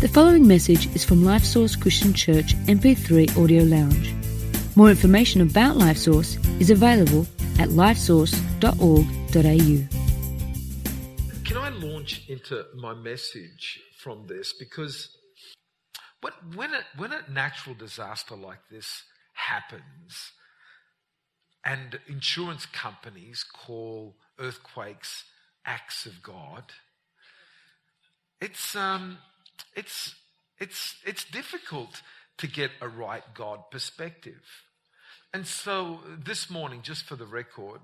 The following message is from Life Source Christian Church MP3 Audio Lounge. More information about Life Source is available at lifesource.org.au. Can I launch into my message from this? Because when, when, a, when a natural disaster like this happens, and insurance companies call earthquakes acts of God, it's, um, it's, it's, it's difficult to get a right God perspective. And so this morning, just for the record,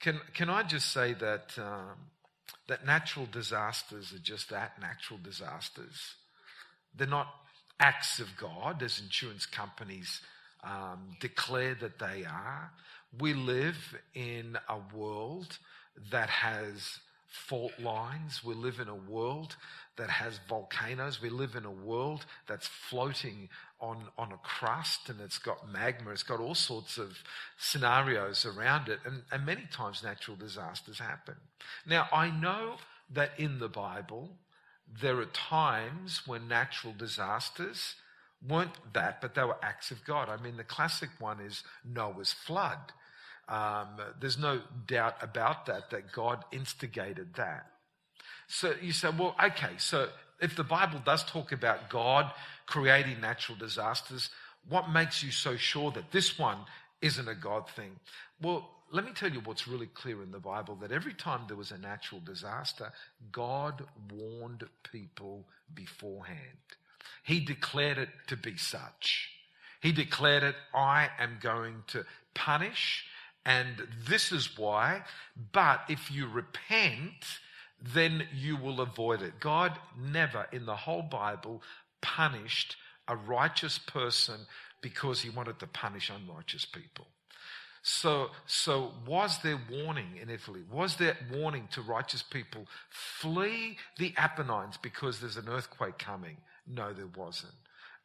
can, can I just say that, um, that natural disasters are just that natural disasters? They're not acts of God, as insurance companies um, declare that they are. We live in a world that has fault lines. We live in a world that has volcanoes. We live in a world that's floating on, on a crust and it's got magma. It's got all sorts of scenarios around it. And, and many times natural disasters happen. Now, I know that in the Bible, there are times when natural disasters weren't that, but they were acts of God. I mean, the classic one is Noah's flood. Um, there's no doubt about that, that God instigated that. So you say, well, okay, so if the Bible does talk about God creating natural disasters, what makes you so sure that this one isn't a God thing? Well, let me tell you what's really clear in the Bible that every time there was a natural disaster, God warned people beforehand. He declared it to be such. He declared it, I am going to punish, and this is why. But if you repent, then you will avoid it. God never in the whole Bible punished a righteous person because he wanted to punish unrighteous people. So, so was there warning in Italy? Was there warning to righteous people? Flee the Apennines because there's an earthquake coming. No, there wasn't.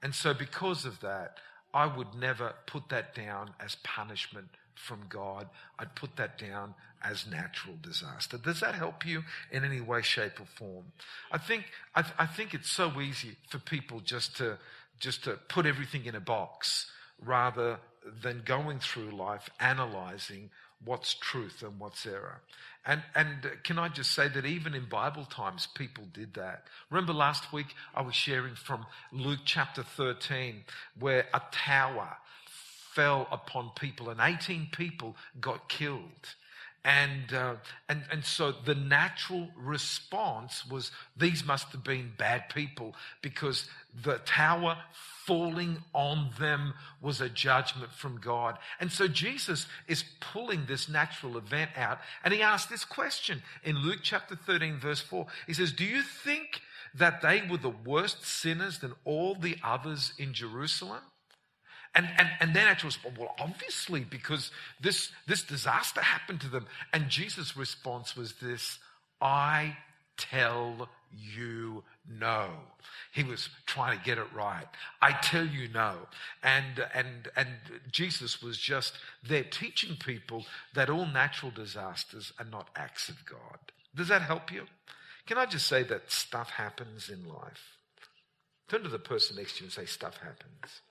And so because of that, I would never put that down as punishment from God. I'd put that down as natural disaster. Does that help you in any way, shape, or form? I think I, th- I think it's so easy for people just to just to put everything in a box rather than going through life analyzing what's truth and what's error. And, and can I just say that even in Bible times, people did that. Remember last week I was sharing from Luke chapter 13, where a tower fell upon people and 18 people got killed. And, uh, and, and so the natural response was these must have been bad people because the tower falling on them was a judgment from God. And so Jesus is pulling this natural event out and he asked this question in Luke chapter 13, verse 4. He says, Do you think that they were the worst sinners than all the others in Jerusalem? And, and, and then actually respond, well, obviously, because this, this disaster happened to them. And Jesus' response was this I tell you no. He was trying to get it right. I tell you no. And, and, and Jesus was just there teaching people that all natural disasters are not acts of God. Does that help you? Can I just say that stuff happens in life? Turn to the person next to you and say, Stuff happens.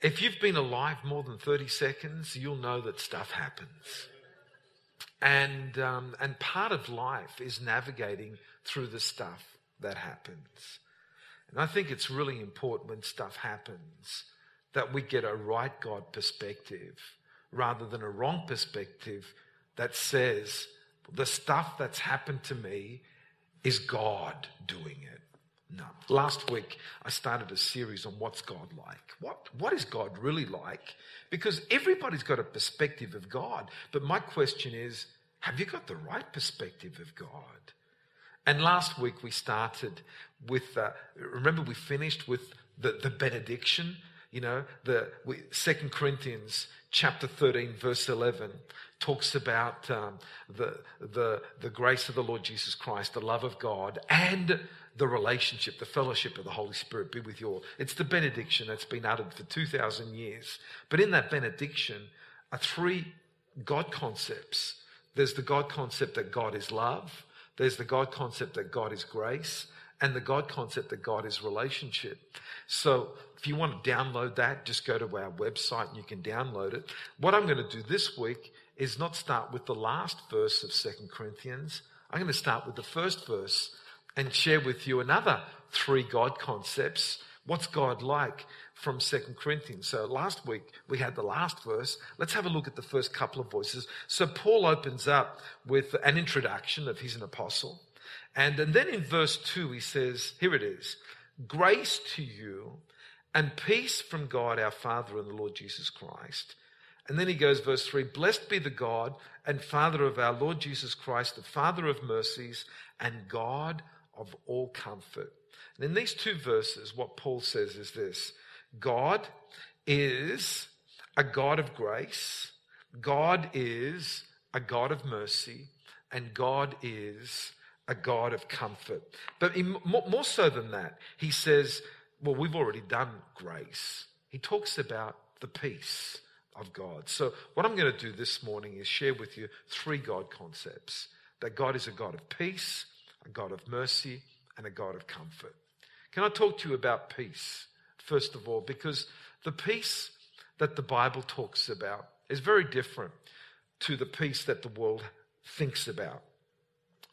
If you've been alive more than 30 seconds, you'll know that stuff happens. And, um, and part of life is navigating through the stuff that happens. And I think it's really important when stuff happens that we get a right God perspective rather than a wrong perspective that says the stuff that's happened to me is God doing it. No. Last week, I started a series on what's God like. What, what is God really like? Because everybody's got a perspective of God. But my question is, have you got the right perspective of God? And last week we started with, uh, remember we finished with the, the benediction, you know, the Second Corinthians chapter 13 verse 11 talks about um, the, the, the grace of the Lord Jesus Christ, the love of God, and the relationship, the fellowship of the Holy Spirit be with you all. It's the benediction that's been uttered for 2,000 years. But in that benediction are three God concepts. There's the God concept that God is love, There's the God concept that God is grace and the God concept that God is relationship. So if you want to download that, just go to our website and you can download it. What I'm going to do this week is not start with the last verse of Second Corinthians. I'm going to start with the first verse and share with you another three God concepts. What's God like from Second Corinthians? So last week we had the last verse. Let's have a look at the first couple of voices. So Paul opens up with an introduction of he's an apostle. And, and then in verse 2, he says, Here it is Grace to you and peace from God our Father and the Lord Jesus Christ. And then he goes, verse 3 Blessed be the God and Father of our Lord Jesus Christ, the Father of mercies and God of all comfort. And in these two verses, what Paul says is this God is a God of grace, God is a God of mercy, and God is a God of comfort. But more so than that, he says, well, we've already done grace. He talks about the peace of God. So, what I'm going to do this morning is share with you three God concepts that God is a God of peace, a God of mercy, and a God of comfort. Can I talk to you about peace, first of all? Because the peace that the Bible talks about is very different to the peace that the world thinks about.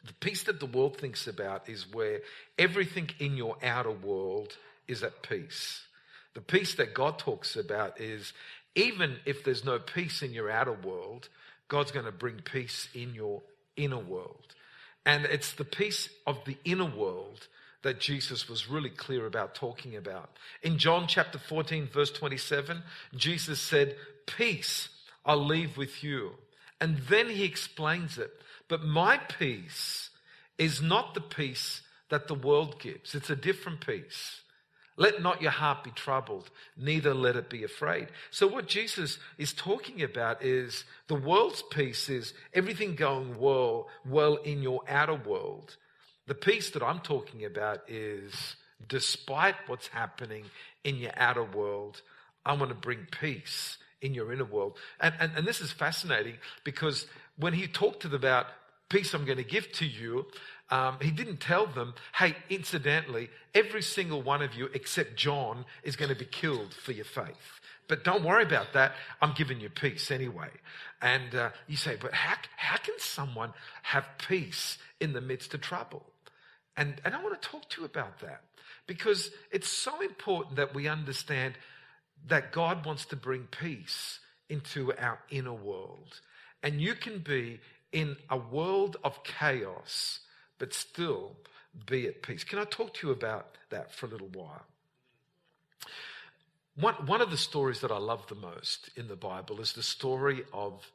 The peace that the world thinks about is where everything in your outer world is at peace. The peace that God talks about is even if there's no peace in your outer world, God's going to bring peace in your inner world. And it's the peace of the inner world that Jesus was really clear about talking about. In John chapter 14, verse 27, Jesus said, Peace I'll leave with you. And then he explains it. But my peace is not the peace that the world gives, it's a different peace. Let not your heart be troubled, neither let it be afraid. So, what Jesus is talking about is the world's peace is everything going well, well in your outer world. The peace that I'm talking about is despite what's happening in your outer world, I want to bring peace in your inner world. And, and, and this is fascinating because when he talked to them about peace I'm going to give to you, um, he didn't tell them, hey, incidentally, every single one of you except John is going to be killed for your faith. But don't worry about that. I'm giving you peace anyway. And uh, you say, but how, how can someone have peace in the midst of trouble? And, and I want to talk to you about that because it's so important that we understand that God wants to bring peace into our inner world. And you can be in a world of chaos, but still be at peace. Can I talk to you about that for a little while? One, one of the stories that I love the most in the Bible is the story of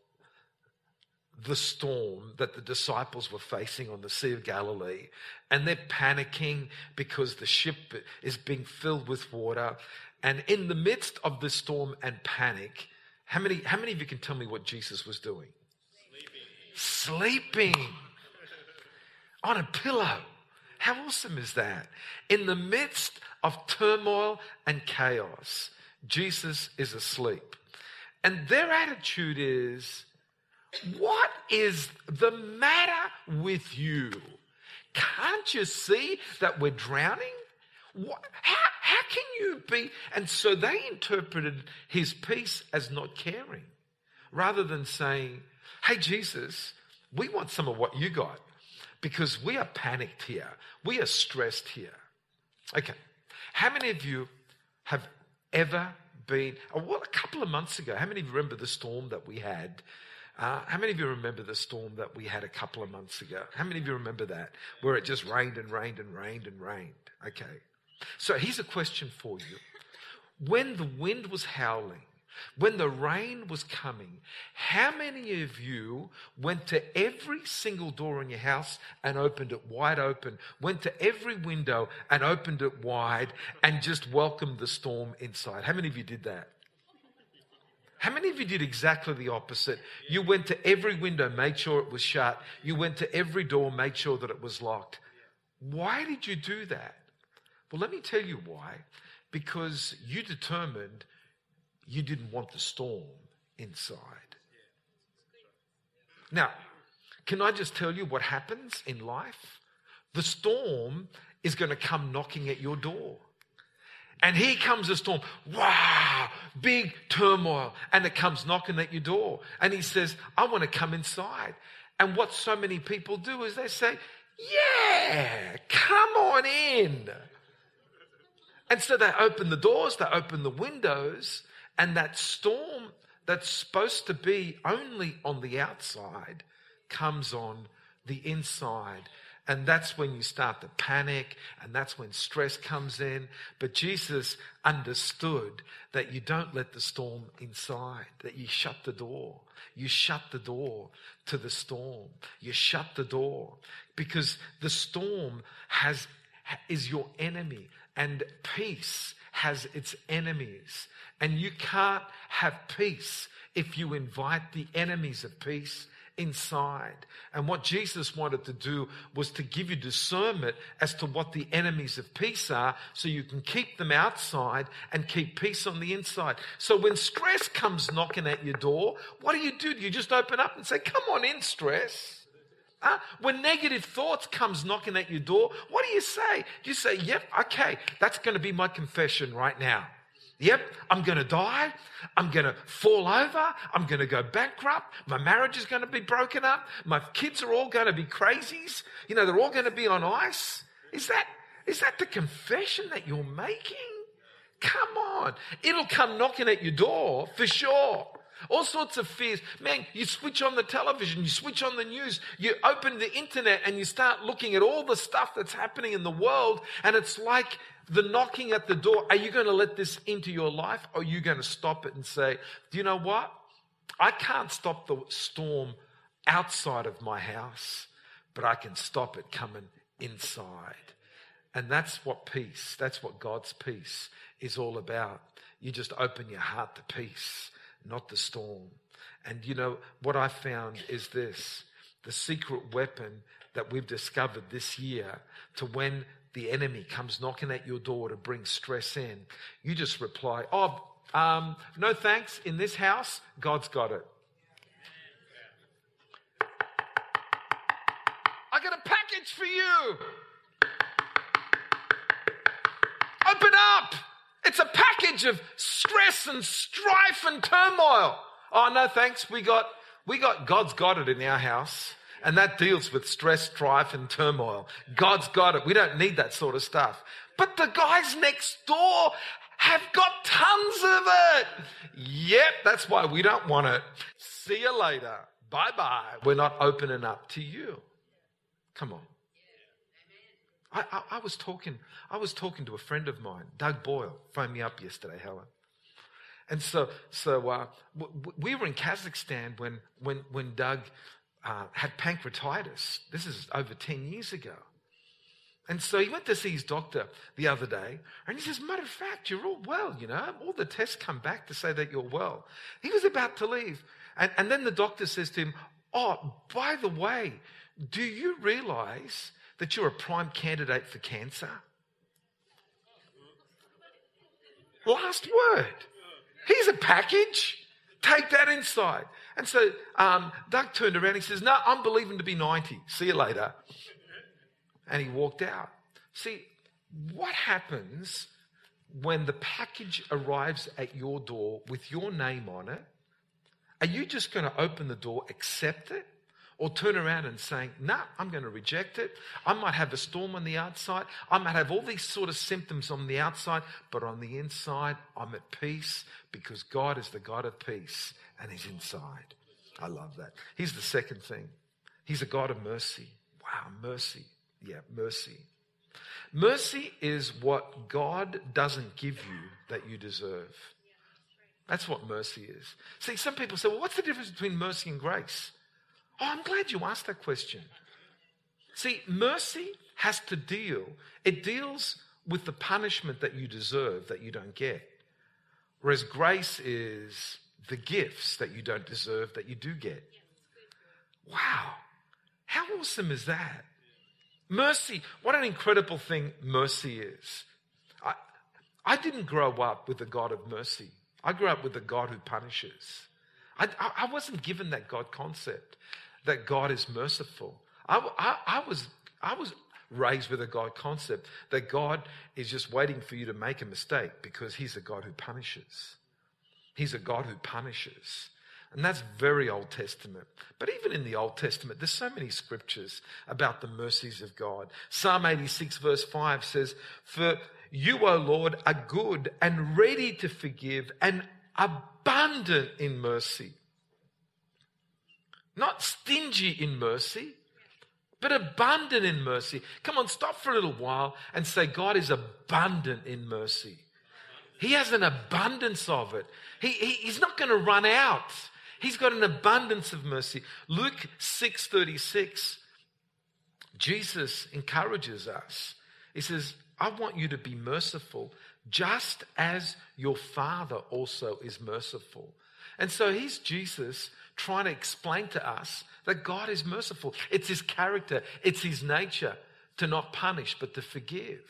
the storm that the disciples were facing on the Sea of Galilee. And they're panicking because the ship is being filled with water. And in the midst of the storm and panic, how many, how many of you can tell me what Jesus was doing? Sleeping. Sleeping on a pillow. How awesome is that? In the midst of turmoil and chaos, Jesus is asleep. And their attitude is, What is the matter with you? Can't you see that we're drowning? What, how, how can you be? And so they interpreted his peace as not caring rather than saying, Hey, Jesus, we want some of what you got because we are panicked here. We are stressed here. Okay. How many of you have ever been, well, a couple of months ago, how many of you remember the storm that we had? Uh, how many of you remember the storm that we had a couple of months ago? How many of you remember that? Where it just rained and rained and rained and rained. Okay. So here's a question for you. When the wind was howling, when the rain was coming, how many of you went to every single door in your house and opened it wide open, went to every window and opened it wide and just welcomed the storm inside? How many of you did that? How many of you did exactly the opposite? You went to every window, made sure it was shut. You went to every door, made sure that it was locked. Why did you do that? Well, let me tell you why. Because you determined you didn't want the storm inside. Now, Can I just tell you what happens in life? The storm is going to come knocking at your door. And here comes a storm. Wow, big turmoil. And it comes knocking at your door. And he says, I want to come inside. And what so many people do is they say, Yeah, come on in. And so they open the doors, they open the windows, and that storm that's supposed to be only on the outside comes on the inside. And that's when you start to panic, and that's when stress comes in. But Jesus understood that you don't let the storm inside, that you shut the door. You shut the door to the storm. You shut the door because the storm has, is your enemy, and peace has its enemies. And you can't have peace if you invite the enemies of peace inside. And what Jesus wanted to do was to give you discernment as to what the enemies of peace are so you can keep them outside and keep peace on the inside. So when stress comes knocking at your door, what do you do? Do you just open up and say, Come on in, stress? Huh? When negative thoughts comes knocking at your door, what do you say? You say, Yep, okay, that's going to be my confession right now. Yep, I'm going to die. I'm going to fall over. I'm going to go bankrupt. My marriage is going to be broken up. My kids are all going to be crazies. You know, they're all going to be on ice. Is that, is that the confession that you're making? Come on. It'll come knocking at your door for sure. All sorts of fears. Man, you switch on the television, you switch on the news, you open the internet and you start looking at all the stuff that's happening in the world, and it's like the knocking at the door, are you going to let this into your life or are you going to stop it and say, do you know what? I can't stop the storm outside of my house, but I can stop it coming inside. And that's what peace, that's what God's peace is all about. You just open your heart to peace, not the storm. And you know, what I found is this the secret weapon that we've discovered this year to when the enemy comes knocking at your door to bring stress in, you just reply, Oh, um, no thanks. In this house, God's got it. I got a package for you. Open up. Of stress and strife and turmoil. Oh, no thanks. We got, we got God's got it in our house. And that deals with stress, strife, and turmoil. God's got it. We don't need that sort of stuff. But the guys next door have got tons of it. Yep, that's why we don't want it. See you later. Bye bye. We're not opening up to you. Come on. I, I, I, was talking. I was talking to a friend of mine, Doug Boyle, phoned me up yesterday, Helen. And so, so uh, we were in Kazakhstan when, when, when Doug uh, had pancreatitis. This is over 10 years ago. And so he went to see his doctor the other day, and he says, Matter of fact, you're all well, you know. All the tests come back to say that you're well. He was about to leave. And, and then the doctor says to him, Oh, by the way, do you realize that you're a prime candidate for cancer? Last word. Here's a package. Take that inside. And so um, Doug turned around. He says, No, I'm believing to be 90. See you later. And he walked out. See, what happens when the package arrives at your door with your name on it? Are you just going to open the door, accept it? Or turn around and saying, nah, I'm going to reject it. I might have a storm on the outside. I might have all these sort of symptoms on the outside, but on the inside, I'm at peace because God is the God of peace and He's inside. I love that. He's the second thing. He's a God of mercy. Wow, mercy. Yeah, mercy. Mercy is what God doesn't give you that you deserve. That's what mercy is. See, some people say, well, what's the difference between mercy and grace? Oh, I'm glad you asked that question. See, mercy has to deal, it deals with the punishment that you deserve that you don't get. Whereas grace is the gifts that you don't deserve that you do get. Wow. How awesome is that? Mercy. What an incredible thing mercy is. I, I didn't grow up with a God of mercy. I grew up with a God who punishes. I, I, I wasn't given that God concept. That God is merciful. I, I, I, was, I was raised with a God concept that God is just waiting for you to make a mistake because He's a God who punishes. He's a God who punishes. And that's very Old Testament. But even in the Old Testament, there's so many scriptures about the mercies of God. Psalm 86 verse 5 says, For you, O Lord, are good and ready to forgive and abundant in mercy. Not stingy in mercy, but abundant in mercy. Come on, stop for a little while and say, God is abundant in mercy. He has an abundance of it. He, he, he's not going to run out. He's got an abundance of mercy. Luke 6:36 Jesus encourages us. He says, "I want you to be merciful just as your Father also is merciful." And so he's Jesus trying to explain to us that God is merciful. It's his character, it's his nature to not punish but to forgive.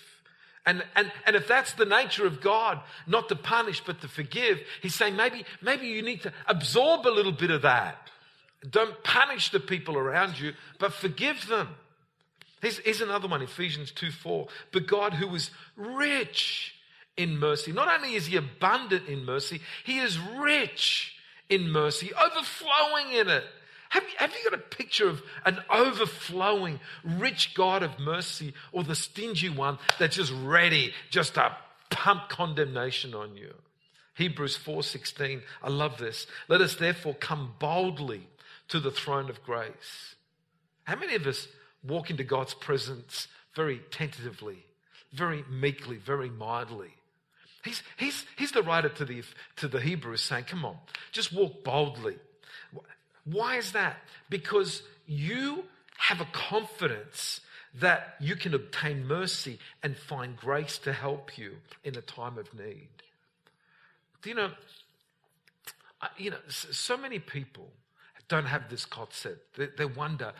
And, and, and if that's the nature of God, not to punish but to forgive, he's saying maybe, maybe you need to absorb a little bit of that. Don't punish the people around you, but forgive them. Here's, here's another one, Ephesians 2 4. But God, who is rich in mercy, not only is he abundant in mercy, he is rich in mercy, overflowing in it. Have you, have you got a picture of an overflowing, rich God of mercy or the stingy one that's just ready just to pump condemnation on you? Hebrews 4:16. I love this. Let us therefore come boldly to the throne of grace. How many of us walk into God's presence very tentatively, very meekly, very mildly? He's, he's, he's the writer to the, to the Hebrews saying, come on, just walk boldly. Why is that? Because you have a confidence that you can obtain mercy and find grace to help you in a time of need. Do you know, you know, so many people don't have this concept. They, they wonder,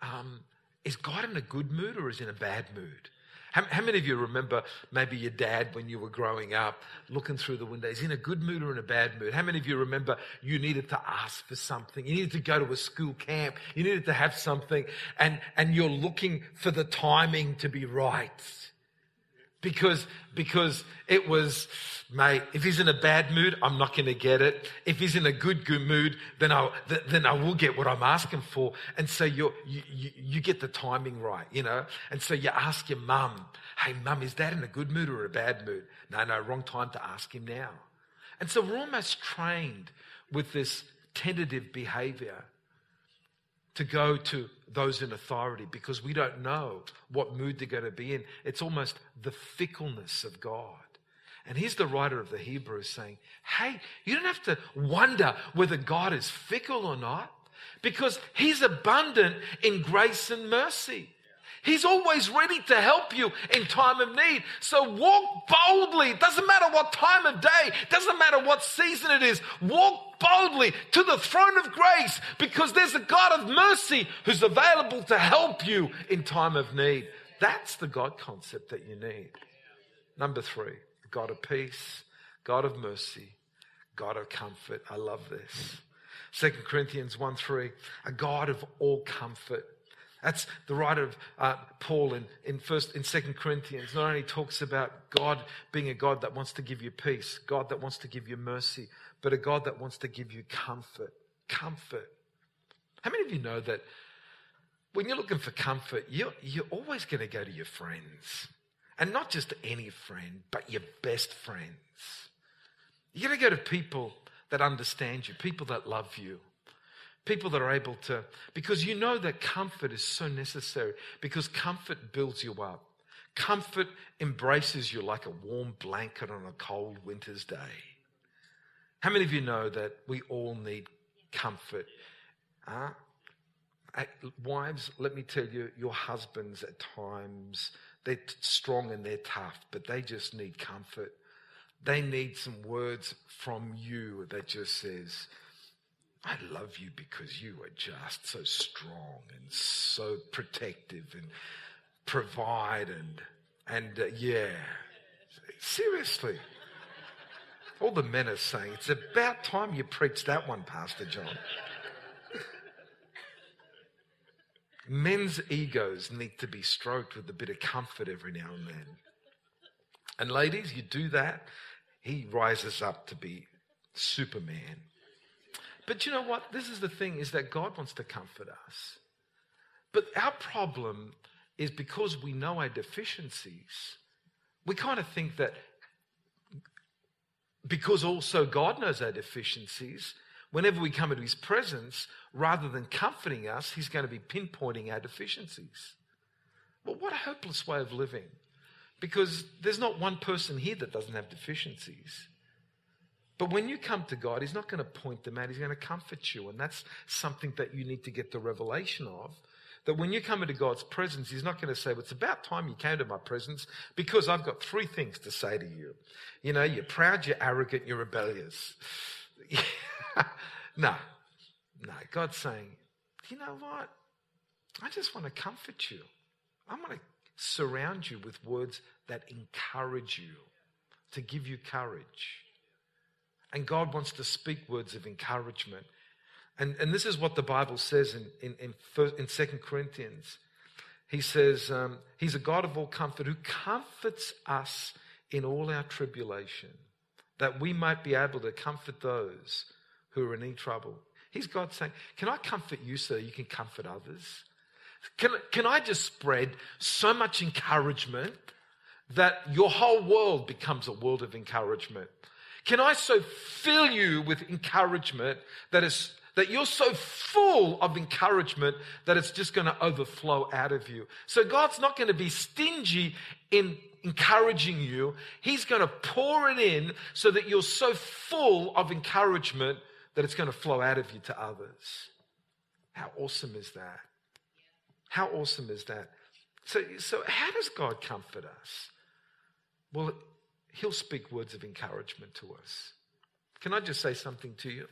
um, is God in a good mood or is he in a bad mood? How, how, many of you remember maybe your dad when you were growing up looking through the window? Is he in a good mood or in a bad mood? How many of you remember you needed to ask for something? You needed to go to a school camp. You needed to have something and, and you're looking for the timing to be right because because it was mate if he's in a bad mood i'm not going to get it. If he's in a good good mood then i then i will get what i'm asking for. And so you you you get the timing right you know? And so you ask your mum hey mum is dad in a good mood or a bad mood? No no wrong time to ask him now. And so we're almost trained with this tentative behavior to go to those in authority because we don't know what mood they're going to be in. It's almost the fickleness of God. And here's the writer of the Hebrews saying, Hey, you don't have to wonder whether God is fickle or not because he's abundant in grace and mercy. He's always ready to help you in time of need. So walk boldly. Doesn't matter what time of day, doesn't matter what season it is. Walk boldly to the throne of grace because there's a God of mercy who's available to help you in time of need. That's the God concept that you need. Number three, God of peace, God of mercy, God of comfort. I love this. 2 Corinthians 1 3, a God of all comfort that's the writer of uh, Paul in, in first in Second Corinthians. Not only talks about God being a God that wants to give you peace, God that wants to give you mercy, but a God that wants to give you comfort. Comfort. How many of you know that when you're looking for comfort, you're, you're always going to go to your friends, and not just any friend, but your best friends. You're going to go to people that understand you, people that love you. People that are able to, because you know that comfort is so necessary, because comfort builds you up. Comfort embraces you like a warm blanket on a cold winter's day. How many of you know that we all need comfort? Uh, wives, let me tell you, your husbands at times, they're strong and they're tough, but they just need comfort. They need some words from you that just says, I love you because you are just so strong and so protective and provide and and uh, yeah, seriously. All the men are saying it's about time you preached that one, Pastor John. men's egos need to be stroked with a bit of comfort every now and then. And ladies, you do that, he rises up to be Superman. But you know what? This is the thing is that God wants to comfort us. But our problem is because we know our deficiencies, we kind of think that because also God knows our deficiencies, whenever we come into his presence, rather than comforting us, he's going to be pinpointing our deficiencies. Well, what a hopeless way of living. Because there's not one person here that doesn't have deficiencies. But when you come to God, He's not going to point them out, He's going to comfort you. And that's something that you need to get the revelation of. That when you come into God's presence, He's not going to say, Well, it's about time you came to my presence because I've got three things to say to you. You know, you're proud, you're arrogant, you're rebellious. no, no. God's saying, You know what? I just want to comfort you. I want to surround you with words that encourage you, to give you courage. And God wants to speak words of encouragement. And, and this is what the Bible says in, in, in, first, in 2 Corinthians. He says, um, He's a God of all comfort who comforts us in all our tribulation, that we might be able to comfort those who are in any trouble. He's God saying, Can I comfort you so you can comfort others? Can, can I just spread so much encouragement that your whole world becomes a world of encouragement? Can I so fill you with encouragement that is that you're so full of encouragement that it's just going to overflow out of you. So God's not going to be stingy in encouraging you. He's going to pour it in so that you're so full of encouragement that it's going to flow out of you to others. How awesome is that? How awesome is that? So, so how does God comfort us? Well, He'll speak words of encouragement to us. Can I just say something to you?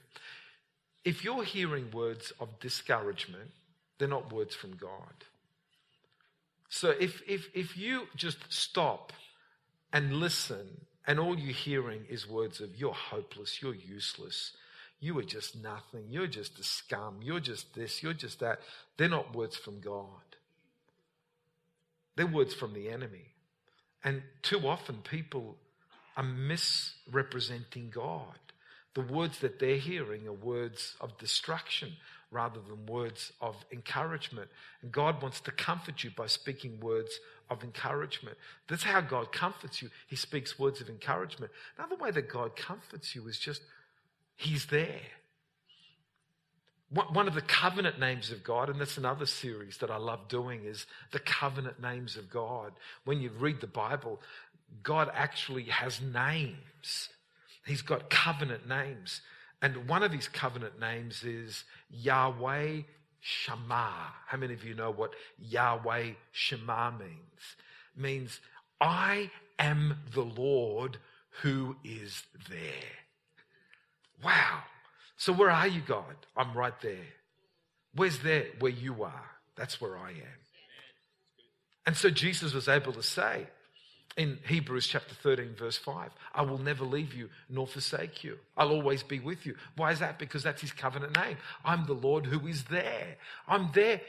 If you're hearing words of discouragement, they're not words from God. So if, if, if you just stop and listen, and all you're hearing is words of you're hopeless, you're useless, you are just nothing, you're just a scum, you're just this, you're just that, they're not words from God. They're words from the enemy. And too often people are misrepresenting God. The words that they're hearing are words of destruction rather than words of encouragement. And God wants to comfort you by speaking words of encouragement. That's how God comforts you. He speaks words of encouragement. Another way that God comforts you is just, He's there. One of the covenant names of God, and that's another series that I love doing, is the covenant names of God. When you read the Bible, God actually has names. He's got covenant names. And one of his covenant names is Yahweh Shammah. How many of you know what Yahweh Shammah means? It means, I am the Lord who is there. Wow. So where are you, God? I'm right there. Where's there? Where you are. That's where I am. And so Jesus was able to say, in Hebrews chapter 13, verse 5. I will never leave you nor forsake you. I'll always be with you. Why is that? Because that's his covenant name. I'm the Lord who is there. I'm there.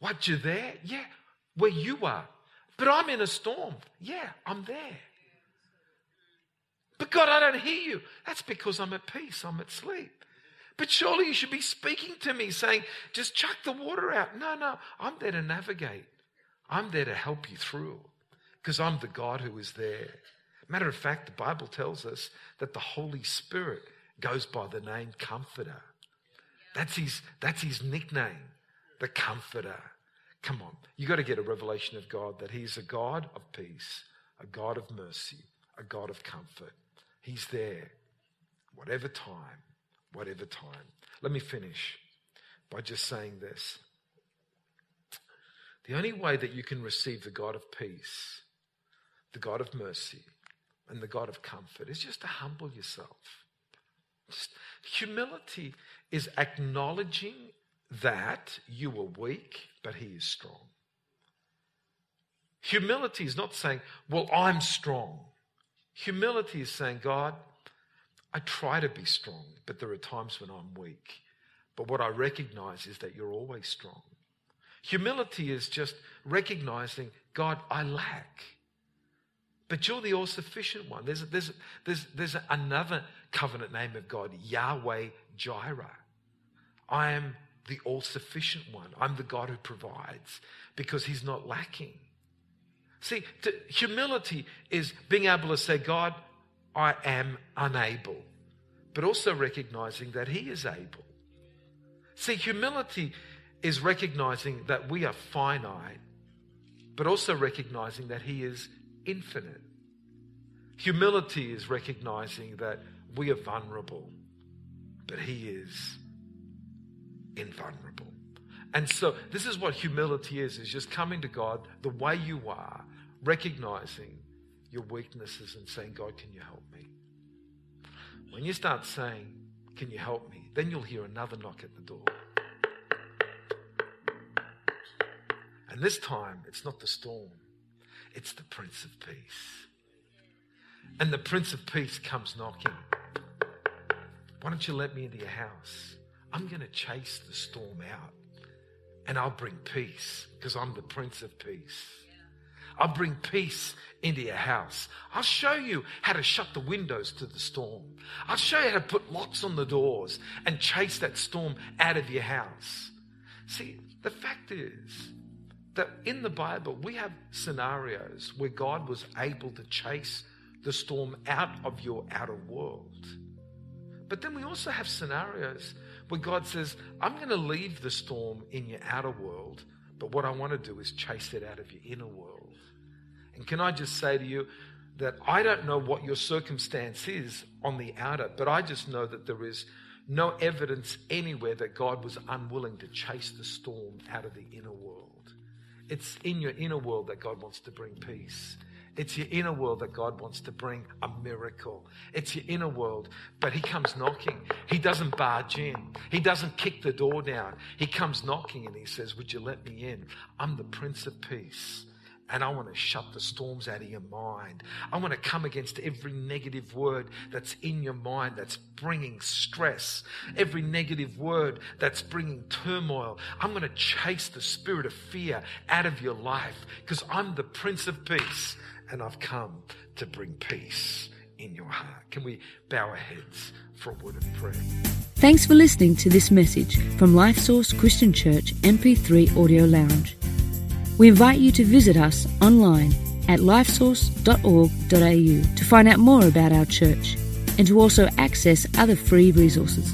What, you're there? Yeah, where you are. But I'm in a storm. Yeah, I'm there. But God, I don't hear you. That's because I'm at peace, I'm at sleep. But surely you should be speaking to me saying, just chuck the water out. No, no, I'm there to navigate. I'm there to help you through because I'm the God who is there. Matter of fact, the Bible tells us that the Holy Spirit goes by the name Comforter. That's his, that's his nickname, the Comforter. Come on, you got to get a revelation of God that He's a God of peace, a God of mercy, a God of comfort. He's there, whatever time, whatever time. Let me finish by just saying this. The only way that you can receive the God of peace the God of mercy and the God of comfort is just to humble yourself. Just, humility is acknowledging that you are weak, but He is strong. Humility is not saying, Well, I'm strong. Humility is saying, God, I try to be strong, but there are times when I'm weak. But what I recognize is that you're always strong. Humility is just recognizing, God, I lack. But you're the all sufficient one. There's, there's, there's, there's another covenant name of God, Yahweh Jireh. I am the all sufficient one. I'm the God who provides because he's not lacking. See, humility is being able to say, God, I am unable, but also recognizing that he is able. See, humility is recognizing that we are finite, but also recognizing that he is infinite. Humility is recognizing that we are vulnerable, but he is invulnerable. And so this is what humility is, is just coming to God the way you are, recognizing your weaknesses and saying, God, can you help me? When you start saying, can you help me? Then you'll hear another knock at the door. And this time, it's not the storm, it's the Prince of Peace. And the Prince of Peace comes knocking. Why don't you let me into your house? I'm going to chase the storm out and I'll bring peace because I'm the Prince of Peace. I'll bring peace into your house. I'll show you how to shut the windows to the storm. I'll show you how to put locks on the doors and chase that storm out of your house. See, the fact is that in the Bible, we have scenarios where God was able to chase the storm out of your outer world. But then we also have scenarios where God says, I'm going to leave the storm in your outer world, but what I want to do is chase it out of your inner world. And can I just say to you that I don't know what your circumstance is on the outer, but I just know that there is no evidence anywhere that God was unwilling to chase the storm out of the inner world. It's in your inner world that God wants to bring peace. It's your inner world that God wants to bring a miracle. It's your inner world. But He comes knocking. He doesn't barge in. He doesn't kick the door down. He comes knocking and He says, Would you let me in? I'm the Prince of Peace. And I want to shut the storms out of your mind. I want to come against every negative word that's in your mind that's bringing stress, every negative word that's bringing turmoil. I'm going to chase the spirit of fear out of your life because I'm the Prince of Peace and I've come to bring peace in your heart. Can we bow our heads for a word of prayer? Thanks for listening to this message from Life Source Christian Church MP3 Audio Lounge. We invite you to visit us online at lifesource.org.au to find out more about our church and to also access other free resources.